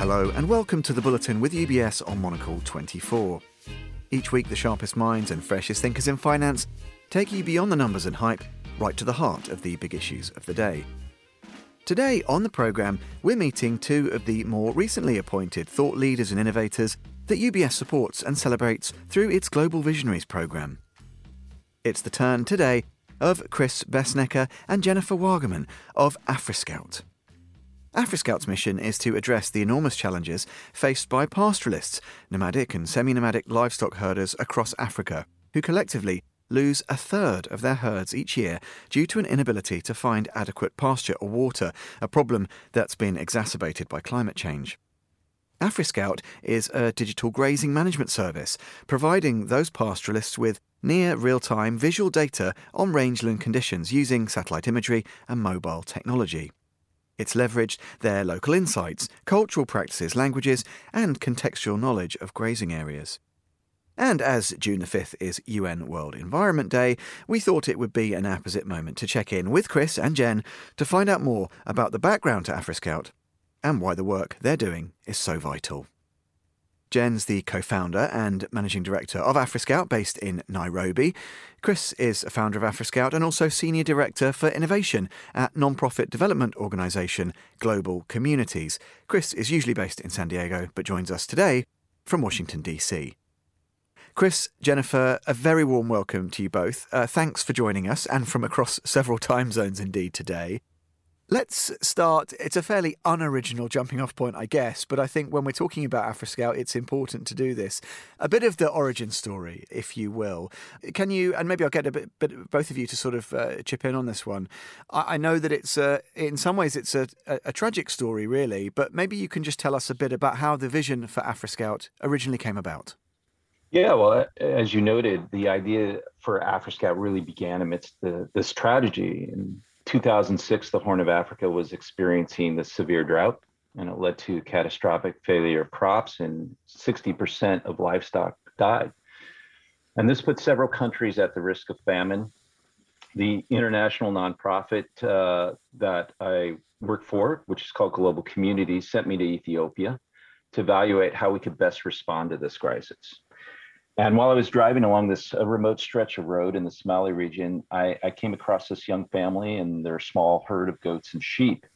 Hello, and welcome to the Bulletin with UBS on Monocle 24. Each week, the sharpest minds and freshest thinkers in finance take you beyond the numbers and hype, right to the heart of the big issues of the day. Today on the programme, we're meeting two of the more recently appointed thought leaders and innovators that UBS supports and celebrates through its Global Visionaries programme. It's the turn today of Chris Bessenecker and Jennifer Waugaman of AfriScout. AfriScout's mission is to address the enormous challenges faced by pastoralists, nomadic and semi nomadic livestock herders across Africa, who collectively lose a third of their herds each year due to an inability to find adequate pasture or water, a problem that's been exacerbated by climate change. AfriScout is a digital grazing management service, providing those pastoralists with near real time visual data on rangeland conditions using satellite imagery and mobile technology. It's leveraged their local insights, cultural practices, languages, and contextual knowledge of grazing areas. And as June the 5th is UN World Environment Day, we thought it would be an apposite moment to check in with Chris and Jen to find out more about the background to AfriScout and why the work they're doing is so vital. Jen's the co founder and managing director of AfriScout based in Nairobi. Chris is a founder of AfriScout and also senior director for innovation at non-profit development organisation Global Communities. Chris is usually based in San Diego but joins us today from Washington, D.C. Chris, Jennifer, a very warm welcome to you both. Uh, thanks for joining us and from across several time zones indeed today. Let's start. It's a fairly unoriginal jumping off point, I guess, but I think when we're talking about AfriScout, it's important to do this. A bit of the origin story, if you will. Can you, and maybe I'll get a bit, bit both of you to sort of uh, chip in on this one. I, I know that it's, a, in some ways, it's a, a, a tragic story, really, but maybe you can just tell us a bit about how the vision for AfriScout originally came about. Yeah, well, as you noted, the idea for AfriScout really began amidst the, this tragedy. And 2006, the Horn of Africa was experiencing the severe drought, and it led to catastrophic failure of crops, and 60% of livestock died. And this put several countries at the risk of famine. The international nonprofit uh, that I work for, which is called Global Communities, sent me to Ethiopia to evaluate how we could best respond to this crisis. And while I was driving along this uh, remote stretch of road in the Somali region, I, I came across this young family and their small herd of goats and sheep.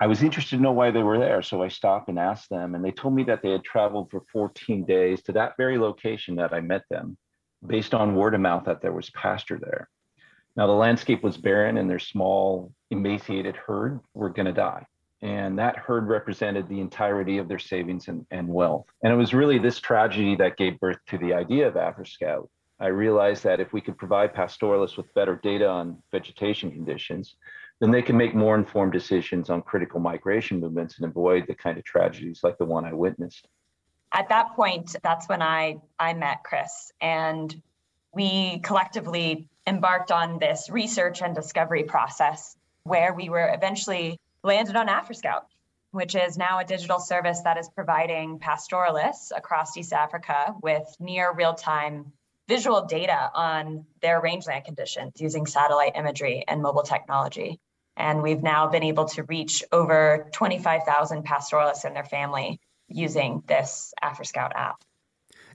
I was interested to know why they were there, so I stopped and asked them, and they told me that they had traveled for 14 days to that very location that I met them, based on word of mouth that there was pasture there. Now, the landscape was barren, and their small, emaciated herd were going to die and that herd represented the entirety of their savings and, and wealth. And it was really this tragedy that gave birth to the idea of AfriScout. I realized that if we could provide pastoralists with better data on vegetation conditions, then they can make more informed decisions on critical migration movements and avoid the kind of tragedies like the one I witnessed. At that point, that's when I, I met Chris, and we collectively embarked on this research and discovery process where we were eventually landed on AfriScout, which is now a digital service that is providing pastoralists across East Africa with near real time visual data on their rangeland conditions using satellite imagery and mobile technology. And we've now been able to reach over 25,000 pastoralists and their family using this AfriScout app.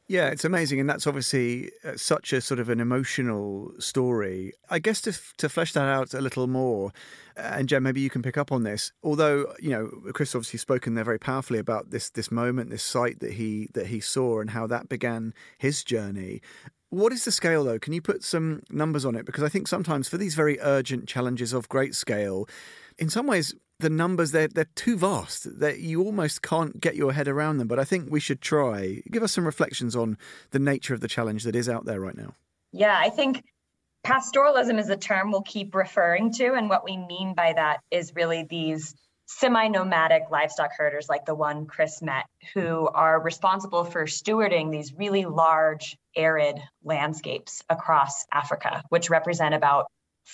Yeah, it's amazing, and that's obviously uh, such a sort of an emotional story. I guess to to flesh that out a little more, uh, and Jen, maybe you can pick up on this. Although you know, Chris obviously spoken there very powerfully about this this moment, this sight that he that he saw, and how that began his journey. What is the scale, though? Can you put some numbers on it? Because I think sometimes for these very urgent challenges of great scale, in some ways the numbers they're they're too vast that you almost can't get your head around them. But I think we should try. Give us some reflections on the nature of the challenge that is out there right now. Yeah, I think pastoralism is a term we'll keep referring to, and what we mean by that is really these semi-nomadic livestock herders like the one Chris met who are responsible for stewarding these really large arid landscapes across Africa which represent about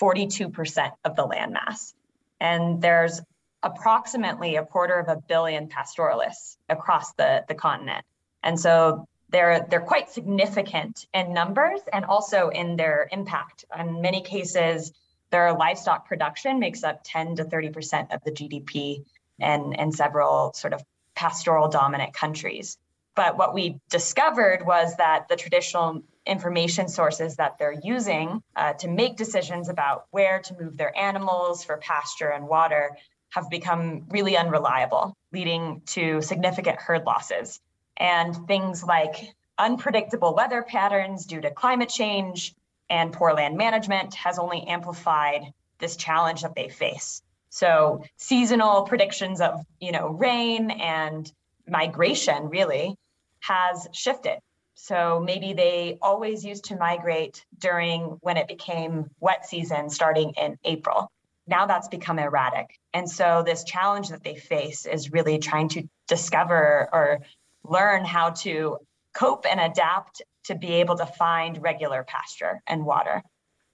42% of the landmass and there's approximately a quarter of a billion pastoralists across the, the continent. And so they're they're quite significant in numbers and also in their impact. In many cases, their livestock production makes up 10 to 30% of the GDP and, in several sort of pastoral dominant countries. But what we discovered was that the traditional information sources that they're using uh, to make decisions about where to move their animals for pasture and water have become really unreliable, leading to significant herd losses. And things like unpredictable weather patterns due to climate change and poor land management has only amplified this challenge that they face. So seasonal predictions of, you know, rain and migration really has shifted. So maybe they always used to migrate during when it became wet season starting in April. Now that's become erratic. And so this challenge that they face is really trying to discover or learn how to cope and adapt to be able to find regular pasture and water.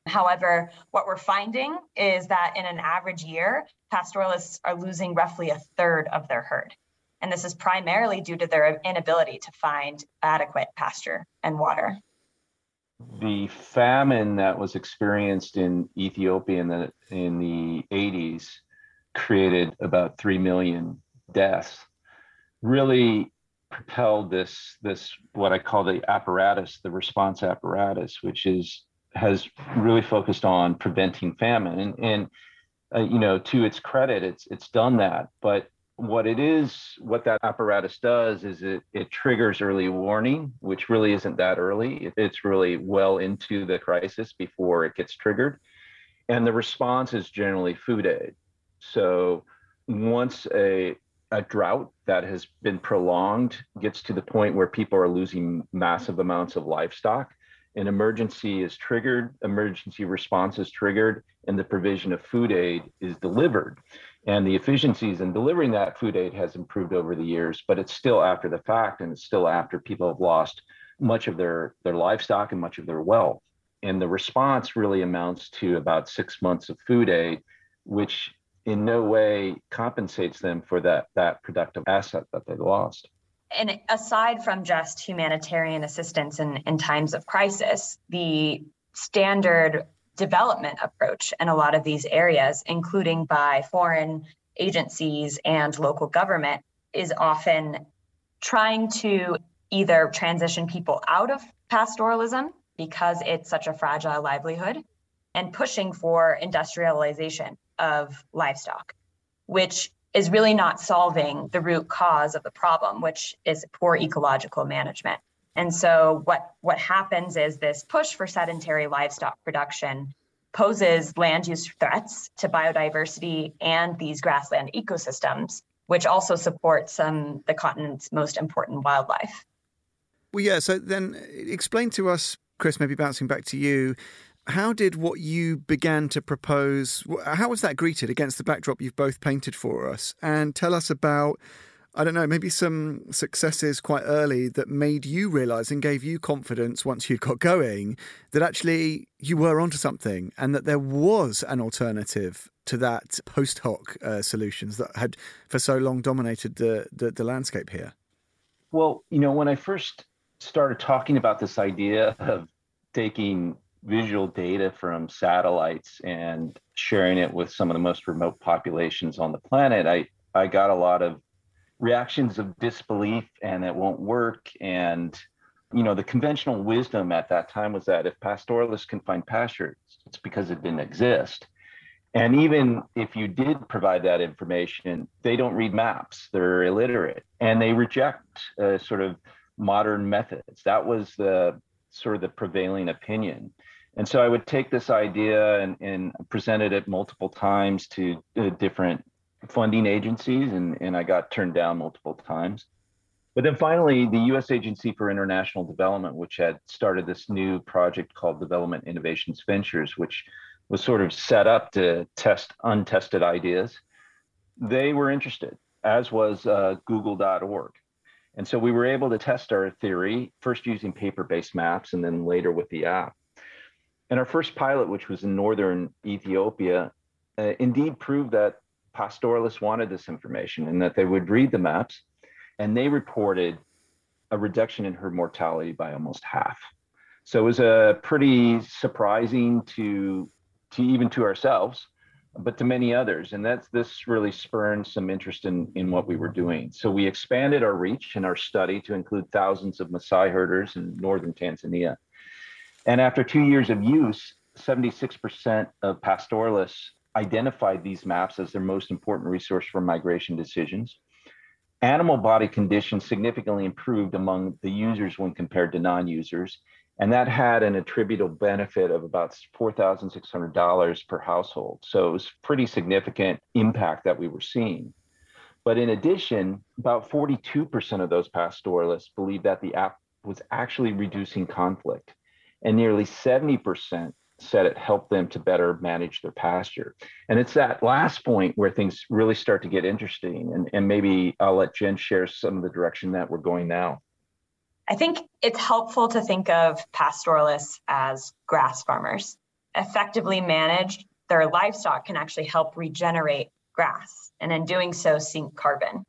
However, what we're finding is that in an average year, pastoralists are losing roughly a third of their herd. And this is primarily due to their inability to find adequate pasture and water. The famine that was experienced in Ethiopia in the, in the 80s created about 3 million deaths. Really propelled this this what I call the apparatus, the response apparatus, which is has really focused on preventing famine. And, and uh, you know, to its credit, it's it's done that. But what it is, what that apparatus does is it it triggers early warning, which really isn't that early. It's really well into the crisis before it gets triggered. And the response is generally food aid. So once a a drought that has been prolonged gets to the point where people are losing massive amounts of livestock, an emergency is triggered, emergency response is triggered, and the provision of food aid is delivered. And the efficiencies in delivering that food aid has improved over the years, but it's still after the fact and it's still after people have lost much of their, their livestock and much of their wealth. And the response really amounts to about six months of food aid, which in no way compensates them for that that productive asset that they lost. And aside from just humanitarian assistance in, in times of crisis, the standard development approach in a lot of these areas, including by foreign agencies and local government, is often trying to either transition people out of pastoralism because it's such a fragile livelihood and pushing for industrialization of livestock, which is really not solving the root cause of the problem, which is poor ecological management. And so what, what happens is this push for sedentary livestock production poses land use threats to biodiversity and these grassland ecosystems, which also support some the continent's most important wildlife. Well, yeah. So then, explain to us, Chris. Maybe bouncing back to you, how did what you began to propose, how was that greeted against the backdrop you've both painted for us? And tell us about, I don't know, maybe some successes quite early that made you realize and gave you confidence once you'd got going that actually you were onto something and that there was an alternative to that post hoc uh, solutions that had for so long dominated the, the, the landscape here. Well, you know, when I first started talking about this idea of taking visual data from satellites and sharing it with some of the most remote populations on the planet, I, I got a lot of reactions of disbelief and it won't work. And, you know, the conventional wisdom at that time was that if pastoralists can find pasture, it's because it didn't exist. And even if you did provide that information, they don't read maps, they're illiterate, and they reject uh, sort of modern methods. That was the sort of the prevailing opinion. And so I would take this idea and, and presented it multiple times to uh, different funding agencies, and, and I got turned down multiple times. But then finally, the US Agency for International Development, which had started this new project called Development Innovations Ventures, which was sort of set up to test untested ideas, they were interested, as was uh, Google.org. And so we were able to test our theory, first using paper based maps and then later with the app. And our first pilot, which was in northern Ethiopia, uh, indeed proved that pastoralists wanted this information and that they would read the maps. And they reported a reduction in herd mortality by almost half. So it was a uh, pretty surprising to, to even to ourselves but to many others. And that's this really spurred some interest in, in what we were doing. So we expanded our reach in our study to include thousands of Maasai herders in northern Tanzania. And after two years of use, 76% of pastoralists identified these maps as their most important resource for migration decisions. Animal body condition significantly improved among the users when compared to non users. And that had an attributable benefit of about $4,600 per household. So it was pretty significant impact that we were seeing. But in addition, about 42% of those pastoralists believe that the app was actually reducing conflict. And nearly 70% said it helped them to better manage their pasture. And it's that last point where things really start to get interesting. And, and maybe I'll let Jen share some of the direction that we're going now. I think it's helpful to think of pastoralists as grass farmers. Effectively managed, their livestock can actually help regenerate grass, and in doing so, sink carbon.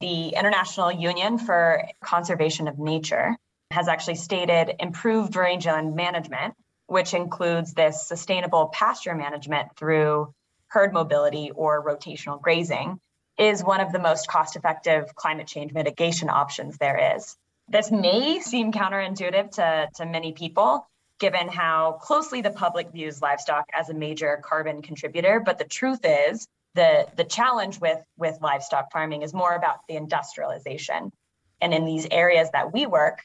The International Union for Conservation of Nature has actually stated improved range rangeland management, which includes this sustainable pasture management through herd mobility or rotational grazing, is one of the most cost effective climate change mitigation options there is. This may seem counterintuitive to, to many people, given how closely the public views livestock as a major carbon contributor. But the truth is, the, the challenge with, with livestock farming is more about the industrialization. And in these areas that we work,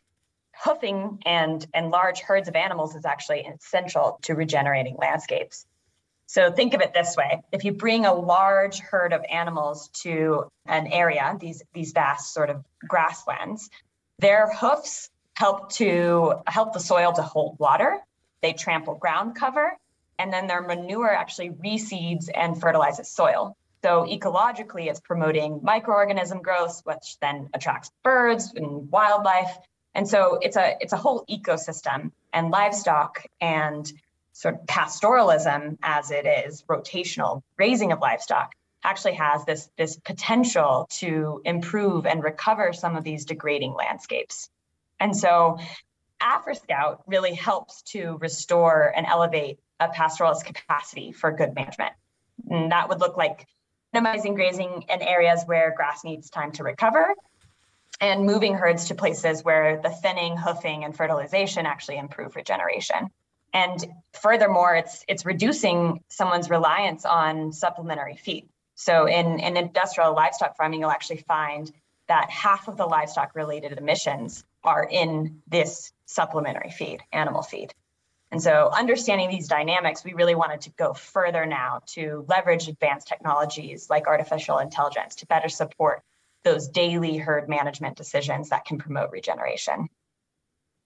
hoofing and, and large herds of animals is actually essential to regenerating landscapes. So think of it this way. If you bring a large herd of animals to an area, these, these vast sort of grasslands, their hoofs help to help the soil to hold water. They trample ground cover, and then their manure actually reseeds and fertilizes soil. So ecologically, it's promoting microorganism growth, which then attracts birds and wildlife. And so it's a it's a whole ecosystem. And livestock and sort of pastoralism, as it is rotational grazing of livestock, actually has this, this potential to improve and recover some of these degrading landscapes. And so AfriScout really helps to restore and elevate a pastoralist capacity for good management. And that would look like minimizing grazing in areas where grass needs time to recover and moving herds to places where the thinning, hoofing, and fertilization actually improve regeneration. And furthermore, it's it's reducing someone's reliance on supplementary feed. So in, in industrial livestock farming, you'll actually find that half of the livestock related emissions are in this supplementary feed, animal feed. And so understanding these dynamics, we really wanted to go further now to leverage advanced technologies like artificial intelligence to better support those daily herd management decisions that can promote regeneration.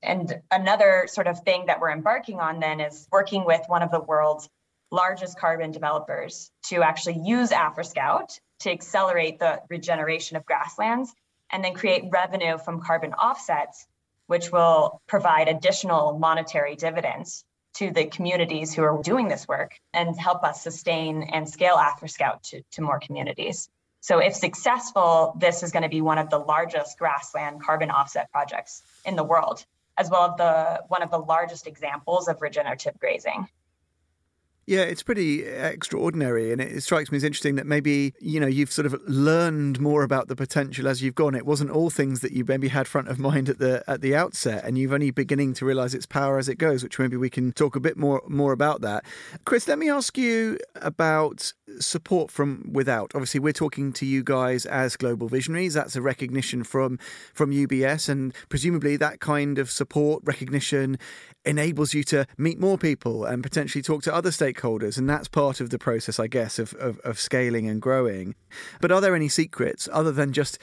And another sort of thing that we're embarking on then is working with one of the world's largest carbon developers to actually use AfriScout to accelerate the regeneration of grasslands and then create revenue from carbon offsets, which will provide additional monetary dividends to the communities who are doing this work and help us sustain and scale AfriScout to, to more communities. So if successful, this is going to be one of the largest grassland carbon offset projects in the world, as well as the one of the largest examples of regenerative grazing. Yeah, it's pretty uh, extraordinary, and it strikes me as interesting that maybe you know you've sort of learned more about the potential as you've gone. It wasn't all things that you maybe had front of mind at the at the outset, and you've only beginning to realise its power as it goes. Which maybe we can talk a bit more more about that. Chris, let me ask you about support from without. Obviously, we're talking to you guys as global visionaries. That's a recognition from from UBS, and presumably that kind of support recognition enables you to meet more people and potentially talk to other stakeholders. And that's part of the process, I guess, of, of, of scaling and growing. But are there any secrets other than just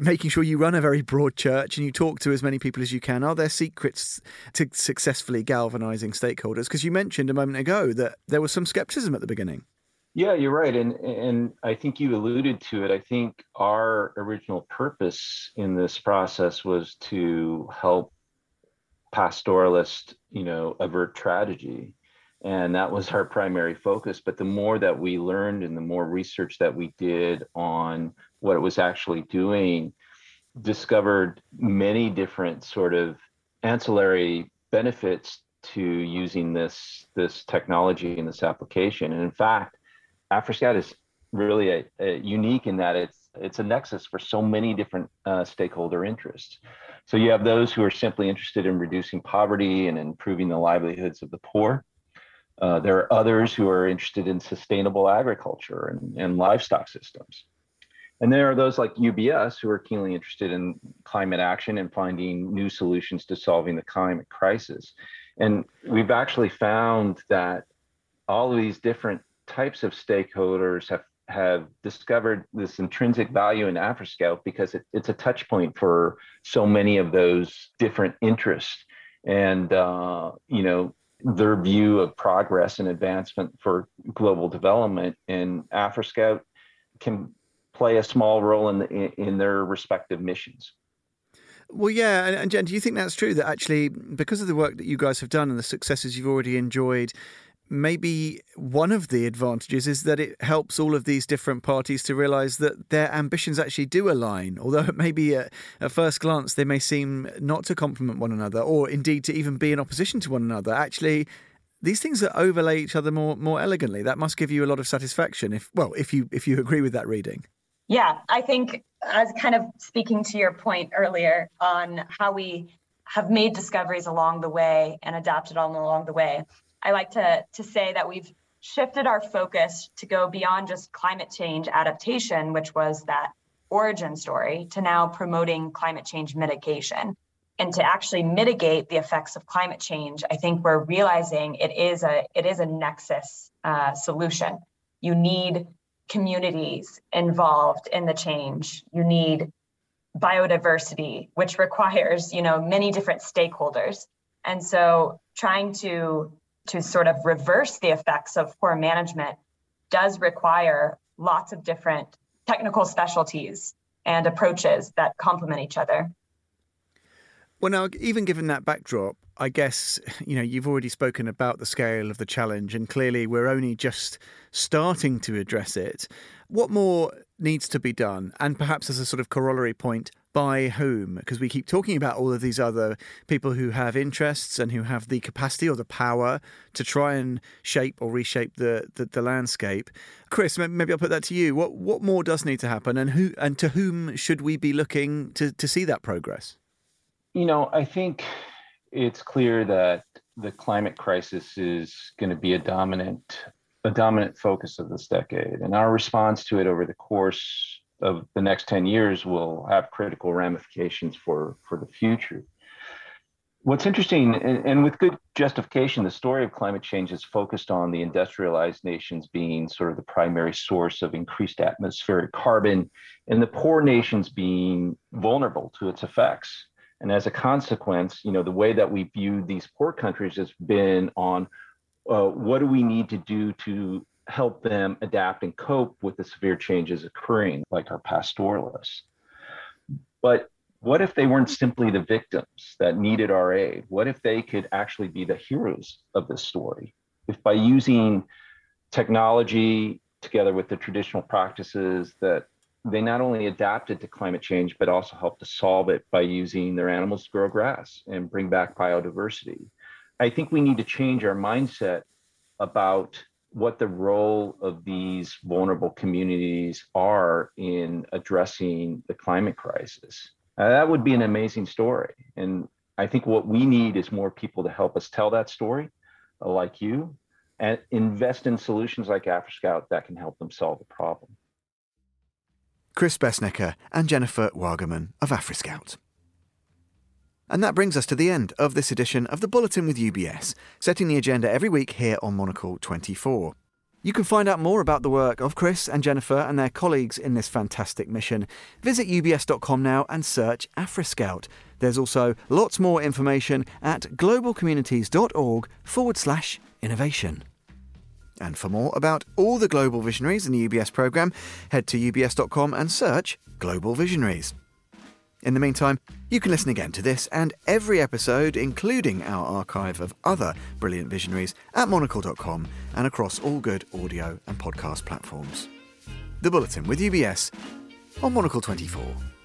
making sure you run a very broad church and you talk to as many people as you can? Are there secrets to successfully galvanizing stakeholders? Because you mentioned a moment ago that there was some skepticism at the beginning. Yeah, you're right, and and I think you alluded to it. I think our original purpose in this process was to help pastoralist, you know, avert tragedy. And that was our primary focus. But the more that we learned and the more research that we did on what it was actually doing, discovered many different sort of ancillary benefits to using this this technology and this application. And in fact, AfriScout is really a, a unique in that it's it's a nexus for so many different uh, stakeholder interests. So you have those who are simply interested in reducing poverty and improving the livelihoods of the poor. Uh, there are others who are interested in sustainable agriculture and, and livestock systems. And there are those like UBS who are keenly interested in climate action and finding new solutions to solving the climate crisis. And we've actually found that all of these different types of stakeholders have have discovered this intrinsic value in AfriScout because it, it's a touch point for so many of those different interests. And, uh, you know, their view of progress and advancement for global development and AfriScout can play a small role in, the, in their respective missions. Well, yeah, and, and Jen, do you think that's true? That actually, because of the work that you guys have done and the successes you've already enjoyed, maybe one of the advantages is that it helps all of these different parties to realize that their ambitions actually do align. Although maybe at, at first glance they may seem not to complement one another, or indeed to even be in opposition to one another. Actually, these things that overlay each other more more elegantly. That must give you a lot of satisfaction. If well, if you if you agree with that reading. Yeah, I think as kind of speaking to your point earlier on how we have made discoveries along the way and adapted all along the way. I like to, to say that we've shifted our focus to go beyond just climate change adaptation, which was that origin story, to now promoting climate change mitigation. And to actually mitigate the effects of climate change, I think we're realizing it is a it is a nexus uh, solution. You need communities involved in the change. You need biodiversity, which requires you know many different stakeholders. And so, trying to to sort of reverse the effects of poor management does require lots of different technical specialties and approaches that complement each other. Well, now, even given that backdrop, I guess, you know, you've already spoken about the scale of the challenge, and clearly we're only just starting to address it. What more needs to be done? And perhaps as a sort of corollary point, by whom? Because we keep talking about all of these other people who have interests and who have the capacity or the power to try and shape or reshape the, the, the landscape. Chris, maybe I'll put that to you. What what more does need to happen, and who and to whom should we be looking to to see that progress? You know, I think it's clear that the climate crisis is going to be a dominant a dominant focus of this decade, and our response to it over the course of the next 10 years will have critical ramifications for, for the future. What's interesting, and, and, with good justification, the story of climate change is focused on the industrialized nations being sort of the primary source of increased atmospheric carbon, and the poor nations being vulnerable to its effects. And as a consequence, you know, the way that we view these poor countries has been on uh, what do we need to do to help them adapt and cope with the severe changes occurring, like our pastoralists. But what if they weren't simply the victims that needed our aid? What if they could actually be the heroes of this story? If by using technology together with the traditional practices that they not only adapted to climate change, but also helped to solve it by using their animals to grow grass and bring back biodiversity. I think we need to change our mindset about what the role of these vulnerable communities are in addressing the climate crisis. Uh, that would be an amazing story. And I think what we need is more people to help us tell that story, uh, like you, and invest in solutions like AfriScout that can help them solve the problem. Chris Bessenecker and Jennifer Waugaman of AfriScout. And that brings us to the end of this edition of the Bulletin with UBS, setting the agenda every week here on Monocle 24. You can find out more about the work of Chris and Jennifer and their colleagues in this fantastic mission. Visit ubs.com now and search AfriScout. There's also lots more information at globalcommunities.org forward slash innovation. And for more about all the global visionaries in the UBS programme, head to ubs.com and search Global Visionaries. In the meantime, you can listen again to this and every episode, including our archive of other brilliant visionaries, at monocle.com and across all good audio and podcast platforms. The Bulletin with UBS on Monocle 24.